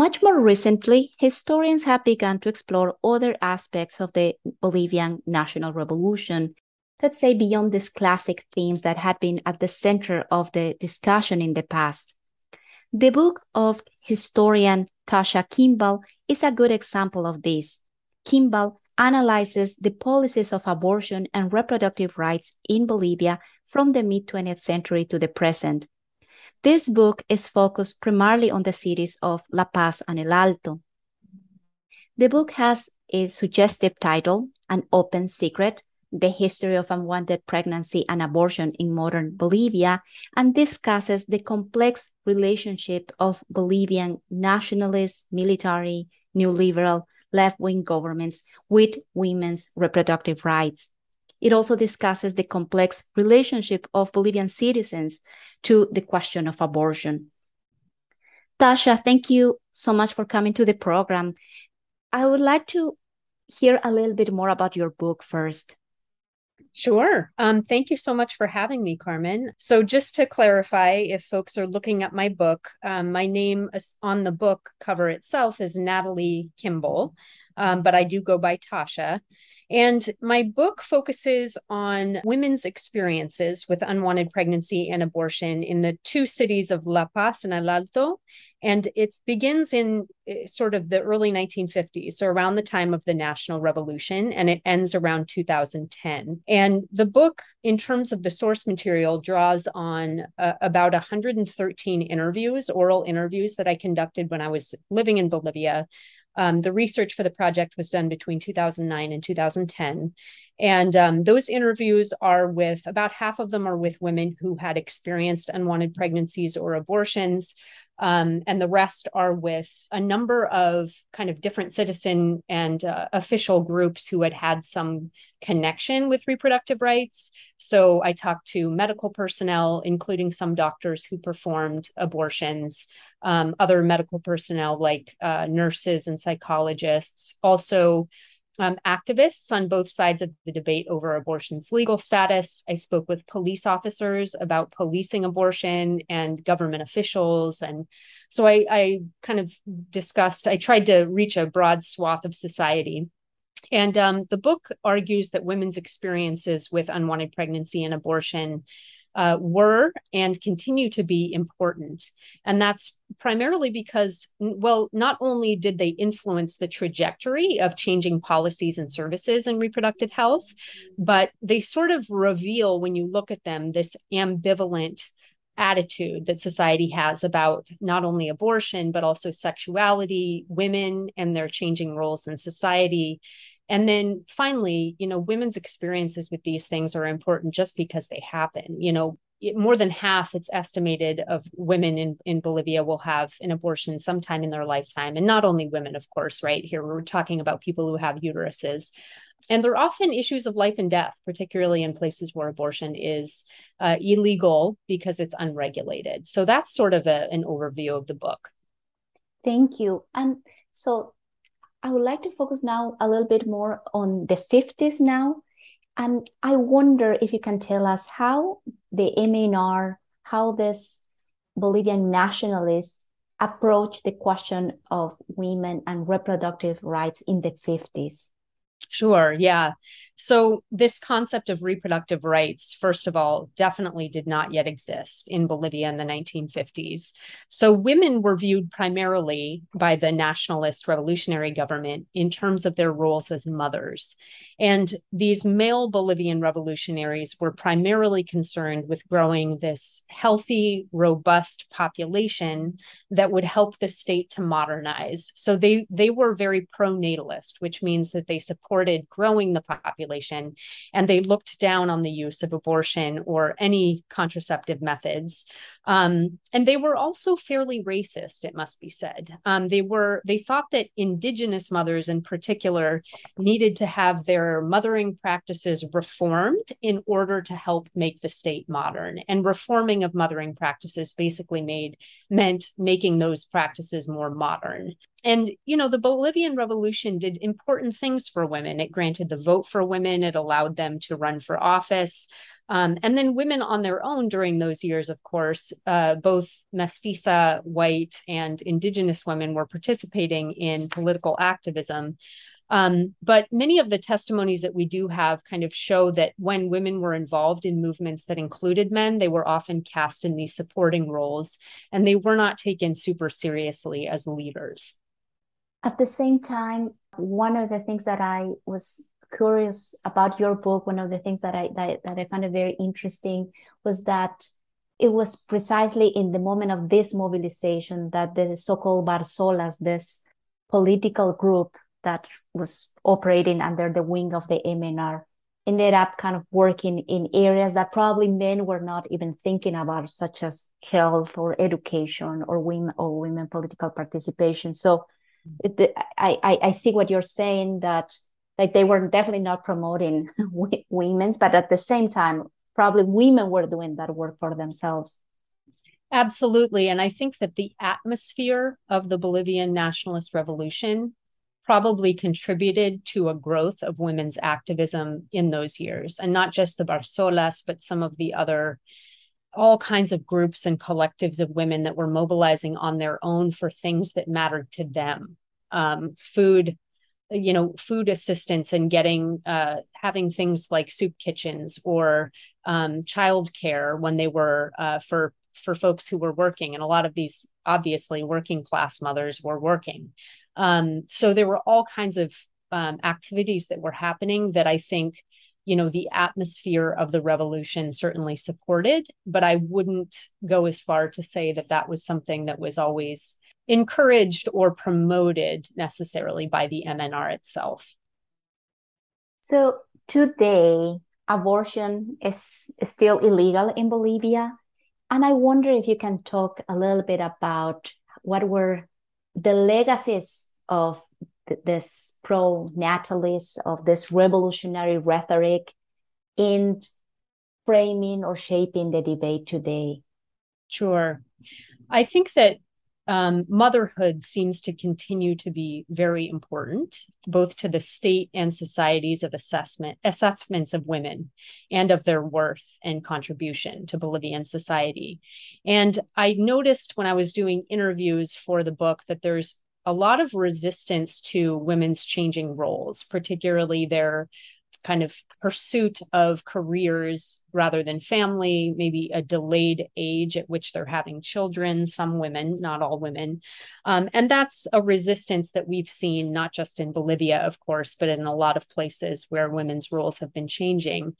Much more recently, historians have begun to explore other aspects of the Bolivian national revolution, let's say beyond these classic themes that had been at the center of the discussion in the past. The book of historian Tasha Kimball is a good example of this. Kimball analyzes the policies of abortion and reproductive rights in Bolivia from the mid 20th century to the present. This book is focused primarily on the cities of La Paz and El Alto. The book has a suggestive title, An Open Secret The History of Unwanted Pregnancy and Abortion in Modern Bolivia, and discusses the complex relationship of Bolivian nationalist, military, neoliberal, left wing governments with women's reproductive rights. It also discusses the complex relationship of Bolivian citizens to the question of abortion. Tasha, thank you so much for coming to the program. I would like to hear a little bit more about your book first. Sure. Um, thank you so much for having me, Carmen. So, just to clarify, if folks are looking at my book, um, my name on the book cover itself is Natalie Kimball, um, but I do go by Tasha. And my book focuses on women's experiences with unwanted pregnancy and abortion in the two cities of La Paz and El Alto. And it begins in eh, sort of the early 1950s, so around the time of the National Revolution, and it ends around 2010. And the book, in terms of the source material, draws on uh, about 113 interviews, oral interviews that I conducted when I was living in Bolivia um, the research for the project was done between 2009 and 2010. And um, those interviews are with about half of them are with women who had experienced unwanted pregnancies or abortions. Um, and the rest are with a number of kind of different citizen and uh, official groups who had had some connection with reproductive rights. So I talked to medical personnel, including some doctors who performed abortions, um, other medical personnel like uh, nurses and psychologists, also um, activists on both sides of the debate over abortion's legal status. I spoke with police officers about policing abortion and government officials. And so I, I kind of discussed, I tried to reach a broad swath of society. And um, the book argues that women's experiences with unwanted pregnancy and abortion uh, were and continue to be important. And that's primarily because, well, not only did they influence the trajectory of changing policies and services in reproductive health, but they sort of reveal, when you look at them, this ambivalent attitude that society has about not only abortion, but also sexuality, women, and their changing roles in society. And then finally, you know, women's experiences with these things are important just because they happen. You know, more than half, it's estimated, of women in, in Bolivia will have an abortion sometime in their lifetime. And not only women, of course, right? Here we're talking about people who have uteruses. And they're often issues of life and death, particularly in places where abortion is uh, illegal because it's unregulated. So that's sort of a, an overview of the book. Thank you. And so I would like to focus now a little bit more on the 50s now. And I wonder if you can tell us how the MNR, how this Bolivian nationalists approach the question of women and reproductive rights in the 50s. Sure. Yeah. So, this concept of reproductive rights, first of all, definitely did not yet exist in Bolivia in the 1950s. So, women were viewed primarily by the nationalist revolutionary government in terms of their roles as mothers. And these male Bolivian revolutionaries were primarily concerned with growing this healthy, robust population that would help the state to modernize. So, they, they were very pro natalist, which means that they support supported growing the population and they looked down on the use of abortion or any contraceptive methods. Um, and they were also fairly racist it must be said. Um, they were they thought that indigenous mothers in particular needed to have their mothering practices reformed in order to help make the state modern. And reforming of mothering practices basically made meant making those practices more modern and you know the bolivian revolution did important things for women it granted the vote for women it allowed them to run for office Um, and then women on their own during those years, of course, uh, both mestiza, white, and indigenous women were participating in political activism. Um, but many of the testimonies that we do have kind of show that when women were involved in movements that included men, they were often cast in these supporting roles and they were not taken super seriously as leaders. At the same time, one of the things that I was curious about your book, one of the things that I that, that I found it very interesting was that it was precisely in the moment of this mobilization that the so-called Barzolas, this political group that was operating under the wing of the MNR ended up kind of working in areas that probably men were not even thinking about, such as health or education or women or women political participation. So it, I, I, I see what you're saying that like they were definitely not promoting women's, but at the same time, probably women were doing that work for themselves. Absolutely. And I think that the atmosphere of the Bolivian nationalist revolution probably contributed to a growth of women's activism in those years and not just the barzolas but some of the other all kinds of groups and collectives of women that were mobilizing on their own for things that mattered to them. Um, food you know food assistance and getting uh, having things like soup kitchens or um, childcare when they were uh, for for folks who were working. And a lot of these obviously working class mothers were working. Um, so there were all kinds of um, activities that were happening that I think, you know, the atmosphere of the revolution certainly supported, but I wouldn't go as far to say that that was something that was always encouraged or promoted necessarily by the MNR itself. So today, abortion is, still illegal in Bolivia. And I wonder if you can talk a little bit about what were the legacies of this pro natalist, of this revolutionary rhetoric in framing or shaping the debate today? Sure. I think that um, motherhood seems to continue to be very important, both to the state and societies of assessment assessments of women and of their worth and contribution to Bolivian society. And I noticed when I was doing interviews for the book that there's a lot of resistance to women's changing roles, particularly their kind of pursuit of careers rather than family, maybe a delayed age at which they're having children, some women, not all women. Um, and that's a resistance that we've seen not just in Bolivia, of course, but in a lot of places where women's roles have been changing.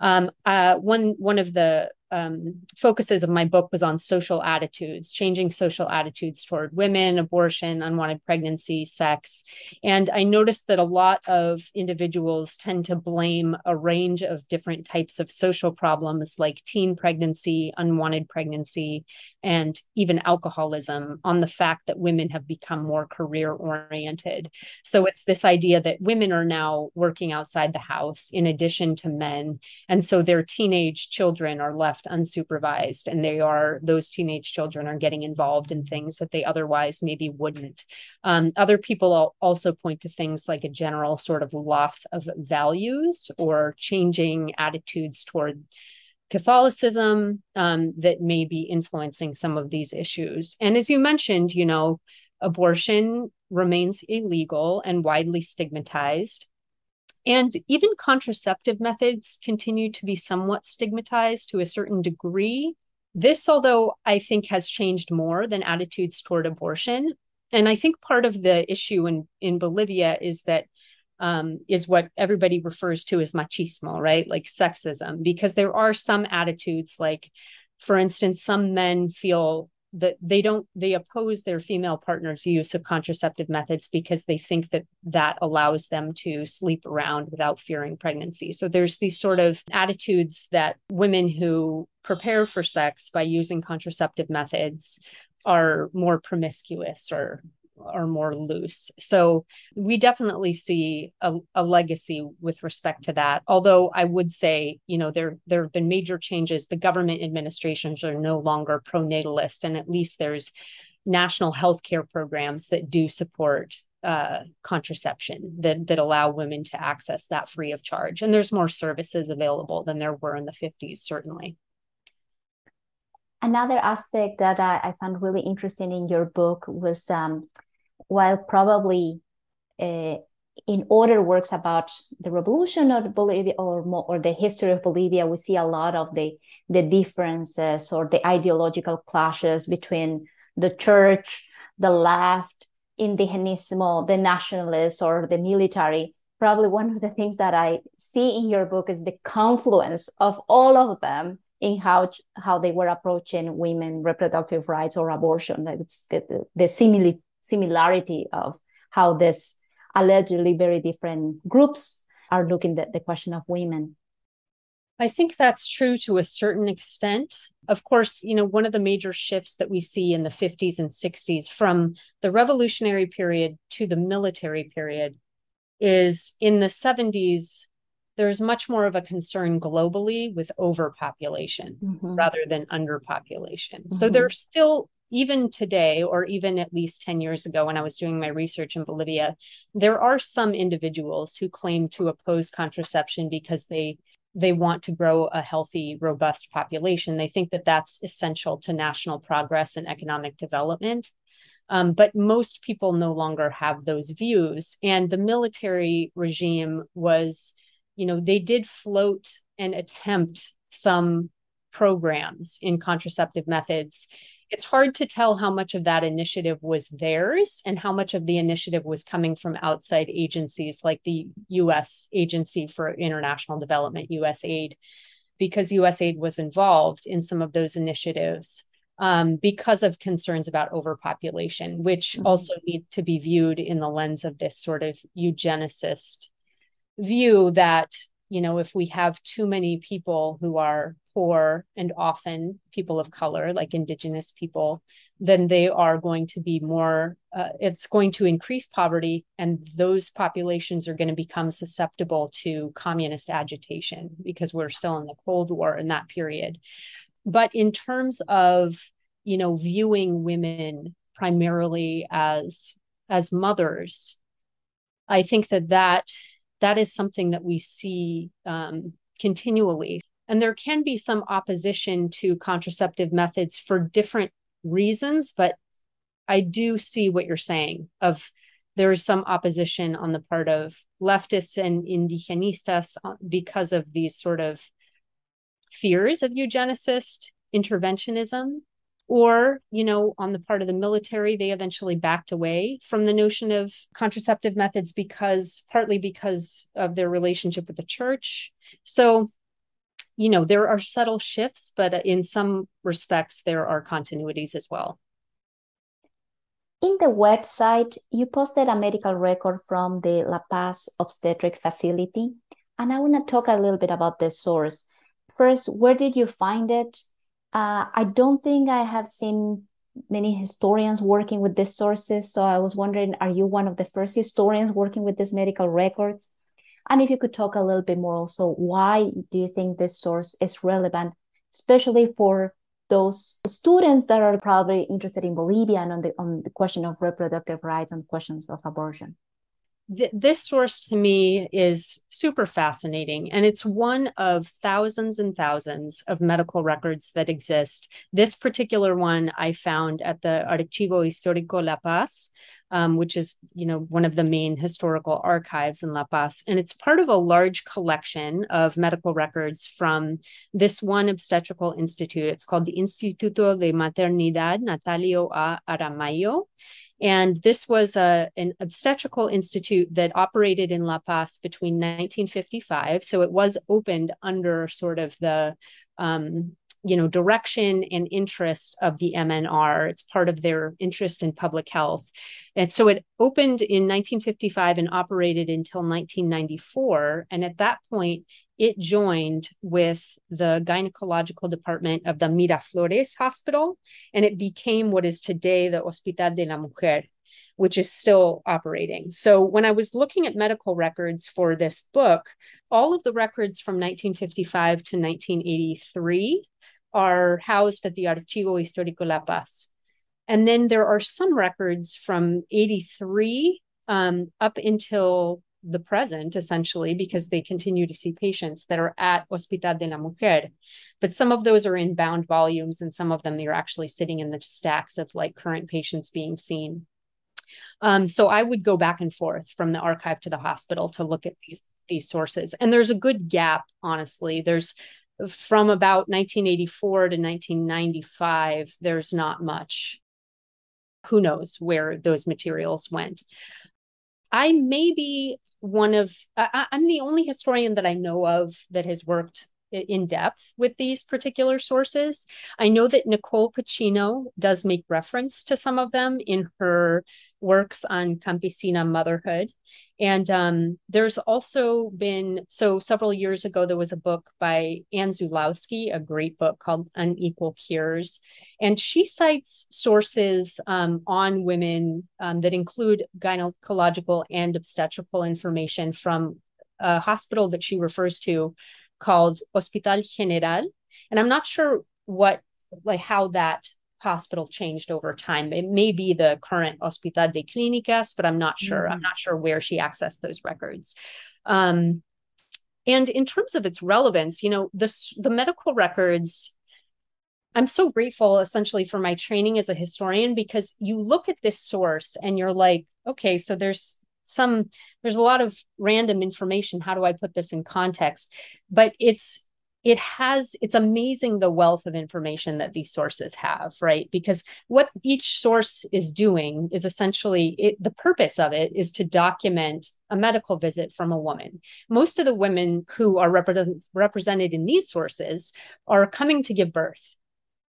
Um, uh, one one of the um, focuses of my book was on social attitudes, changing social attitudes toward women, abortion, unwanted pregnancy, sex. And I noticed that a lot of individuals tend to blame a range of different types of social problems like teen pregnancy, unwanted pregnancy, and even alcoholism on the fact that women have become more career oriented. So it's this idea that women are now working outside the house in addition to men. And so their teenage children are left unsupervised and they are those teenage children are getting involved in things that they otherwise maybe wouldn't um, other people also point to things like a general sort of loss of values or changing attitudes toward catholicism um, that may be influencing some of these issues and as you mentioned you know abortion remains illegal and widely stigmatized and even contraceptive methods continue to be somewhat stigmatized to a certain degree. This, although I think has changed more than attitudes toward abortion. And I think part of the issue in, in Bolivia is that um, is what everybody refers to as machismo, right? Like sexism, because there are some attitudes, like, for instance, some men feel that they don't they oppose their female partners use of contraceptive methods because they think that that allows them to sleep around without fearing pregnancy so there's these sort of attitudes that women who prepare for sex by using contraceptive methods are more promiscuous or are more loose. So we definitely see a, a, legacy with respect to that. Although I would say, you know, there there have been major changes. The government administrations are no longer pro-natalist, and at least there's national health care programs that do support uh, contraception that that allow women to access that free of charge. And there's more services available than there were in the 50s, certainly. Another aspect that I, I found really interesting in your book was um, while probably uh, in other works about the revolution of Bolivia or or the history of Bolivia, we see a lot of the the differences or the ideological clashes between the church, the left, indigenismo, the nationalists, or the military. Probably one of the things that I see in your book is the confluence of all of them in how how they were approaching women reproductive rights or abortion. It's the, the simili- similarity of how this allegedly very different groups are looking at the question of women. I think that's true to a certain extent. Of course, you know, one of the major shifts that we see in the 50s and 60s from the revolutionary period to the military period is in the 70s, there's much more of a concern globally with overpopulation mm-hmm. rather than underpopulation. Mm-hmm. So there's still even today, or even at least 10 years ago when I was doing my research in Bolivia, there are some individuals who claim to oppose contraception because they they want to grow a healthy, robust population. They think that that's essential to national progress and economic development. Um, but most people no longer have those views. And the military regime was, you know, they did float and attempt some programs in contraceptive methods it's hard to tell how much of that initiative was theirs and how much of the initiative was coming from outside agencies like the US Agency for International Development, USAID, because USAID was involved in some of those initiatives um, because of concerns about overpopulation, which mm-hmm. also need to be viewed in the lens of this sort of eugenicist view that you know if we have too many people who are poor and often people of color like indigenous people then they are going to be more uh, it's going to increase poverty and those populations are going to become susceptible to communist agitation because we're still in the cold war in that period. But in terms of you know viewing women primarily as as mothers i think that that that is something that we see um, continually. And there can be some opposition to contraceptive methods for different reasons, but I do see what you're saying of there is some opposition on the part of leftists and indigenistas uh, because of these sort of fears of eugenicist interventionism or you know on the part of the military they eventually backed away from the notion of contraceptive methods because partly because of their relationship with the church so you know, there are subtle shifts, but in some respects, there are continuities as well. In the website, you posted a medical record from the La Paz obstetric facility. And I want to talk a little bit about the source. First, where did you find it? Uh, I don't think I have seen many historians working with these sources. So I was wondering, are you one of the first historians working with these medical records? And if you could talk a little bit more also, why do you think this source is relevant, especially for those students that are probably interested in Bolivia and on the on the question of reproductive rights and questions of abortion? Th- this source to me is super fascinating and it's one of thousands and thousands of medical records that exist. This particular one i found at the archivo histórico la paz um, which is you know one of the main historical archives in la paz and it's part of a large collection of medical records from this one obstetrical institute. It's called the instituto de maternidad natalio a. Aramayo and this was a, an obstetrical institute that operated in La Paz between 1955. So it was opened under sort of the um, you know direction and interest of the MNR. It's part of their interest in public health, and so it opened in 1955 and operated until 1994. And at that point, it joined with the gynecological department of the Miraflores Hospital, and it became what is today the Hospital de la Mujer, which is still operating. So when I was looking at medical records for this book, all of the records from 1955 to 1983 are housed at the Archivo Histórico La Paz. And then there are some records from 83 um, up until the present, essentially, because they continue to see patients that are at Hospital de la Mujer. But some of those are in bound volumes, and some of them you're actually sitting in the stacks of like current patients being seen. Um, so I would go back and forth from the archive to the hospital to look at these these sources. And there's a good gap, honestly. There's from about 1984 to 1995, there's not much. Who knows where those materials went? I may be one of, I, I'm the only historian that I know of that has worked in depth with these particular sources. I know that Nicole Pacino does make reference to some of them in her works on campesina motherhood. And um, there's also been, so several years ago, there was a book by Ann Zulawski, a great book called Unequal Cures. And she cites sources um, on women um, that include gynecological and obstetrical information from a hospital that she refers to called Hospital General. And I'm not sure what, like, how that hospital changed over time. It may be the current Hospital de Clínicas, but I'm not sure. Mm-hmm. I'm not sure where she accessed those records. Um, and in terms of its relevance, you know, the, the medical records, I'm so grateful essentially for my training as a historian because you look at this source and you're like, okay, so there's some there's a lot of random information. How do i put this in context? But it's it has it's amazing the wealth of information that these sources have right? Because what each source is doing is essentially it, the purpose of it is to document a medical visit from a woman. Most of the women who are represent, represented in these sources are coming to give birth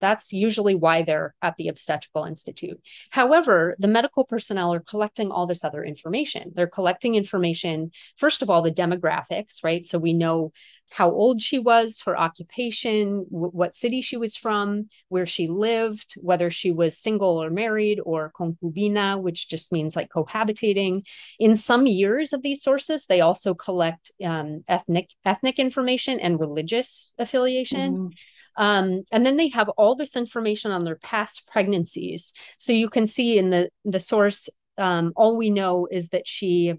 that's usually why they're at the obstetrical institute. However, the medical personnel are collecting all this other information. They're collecting information, first of all, the demographics, right? So we know how old she was, her occupation, w- what city she was from, where she lived, whether she was single or married or concubina, which just means like cohabitating. In some years of these sources, they also collect um, ethnic ethnic information and religious affiliation. Mm-hmm. Um, and then they have all this information on their past pregnancies. So you can see in the the source, um, all we know is that she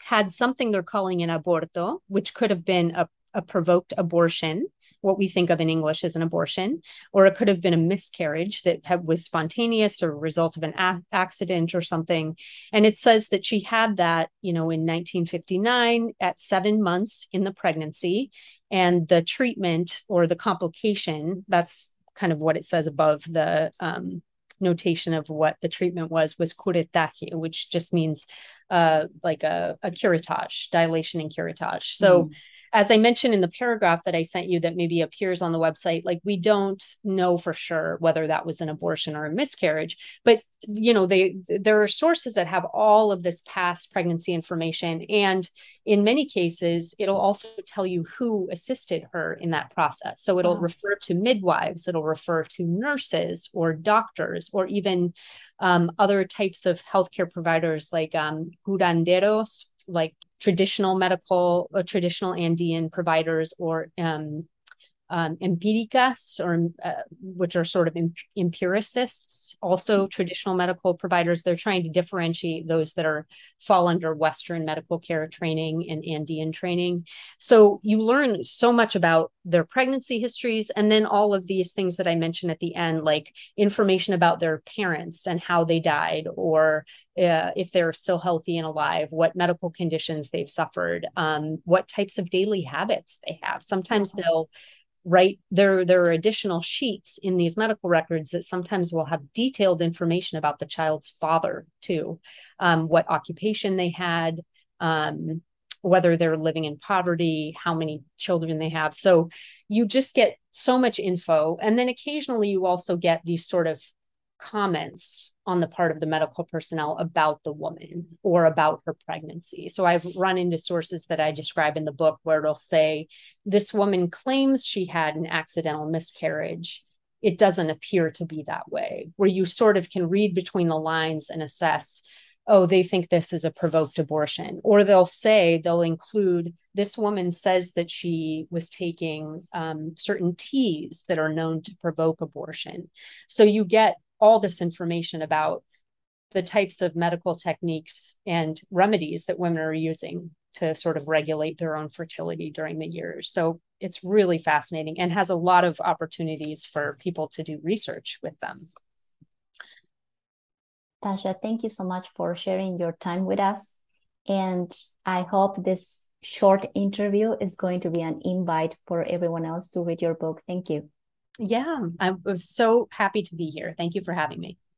had something they're calling an aborto, which could have been a a provoked abortion, what we think of in English as an abortion, or it could have been a miscarriage that have, was spontaneous or a result of an a- accident or something. And it says that she had that, you know, in 1959 at seven months in the pregnancy. And the treatment or the complication, that's kind of what it says above the um, notation of what the treatment was was curetaje, which just means uh, like a, a curettage, dilation and curettage. So mm as I mentioned in the paragraph that I sent you that maybe appears on the website, like we don't know for sure whether that was an abortion or a miscarriage, but you know, they there are sources that have all of this past pregnancy information. And in many cases, it'll also tell you who assisted her in that process. So it'll wow. refer to midwives, it'll refer to nurses or doctors, or even um, other types of healthcare providers like um, curanderos like traditional medical, uh, traditional Andean providers or um, um, empiricas, or uh, which are sort of empiricists, also traditional medical providers. They're trying to differentiate those that are fall under Western medical care training and Andean training. So you learn so much about their pregnancy histories, and then all of these things that I mentioned at the end, like information about their parents and how they died, or uh, if they're still healthy and alive, what medical conditions they've suffered, um, what types of daily habits they have. Sometimes they'll right there there are additional sheets in these medical records that sometimes will have detailed information about the child's father too. Um, what occupation they had um, whether they're living in poverty how many children they have. So you just get so much info. And then occasionally you also get these sort of comments on the part of the medical personnel about the woman or about her pregnancy. So I've run into sources that I describe in the book where it'll say, This woman claims she had an accidental miscarriage. It doesn't appear to be that way, where you sort of can read between the lines and assess. Oh, they think this is a provoked abortion. Or they'll say, they'll include this woman says that she was taking um, certain teas that are known to provoke abortion. So you get all this information about the types of medical techniques and remedies that women are using to sort of regulate their own fertility during the years. So it's really fascinating and has a lot of opportunities for people to do research with them. Tasha, thank you so much for sharing your time with us. And I hope this short interview is going to be an invite for everyone else to read your book. Thank you. Yeah, I was so happy to be here. Thank you for having me.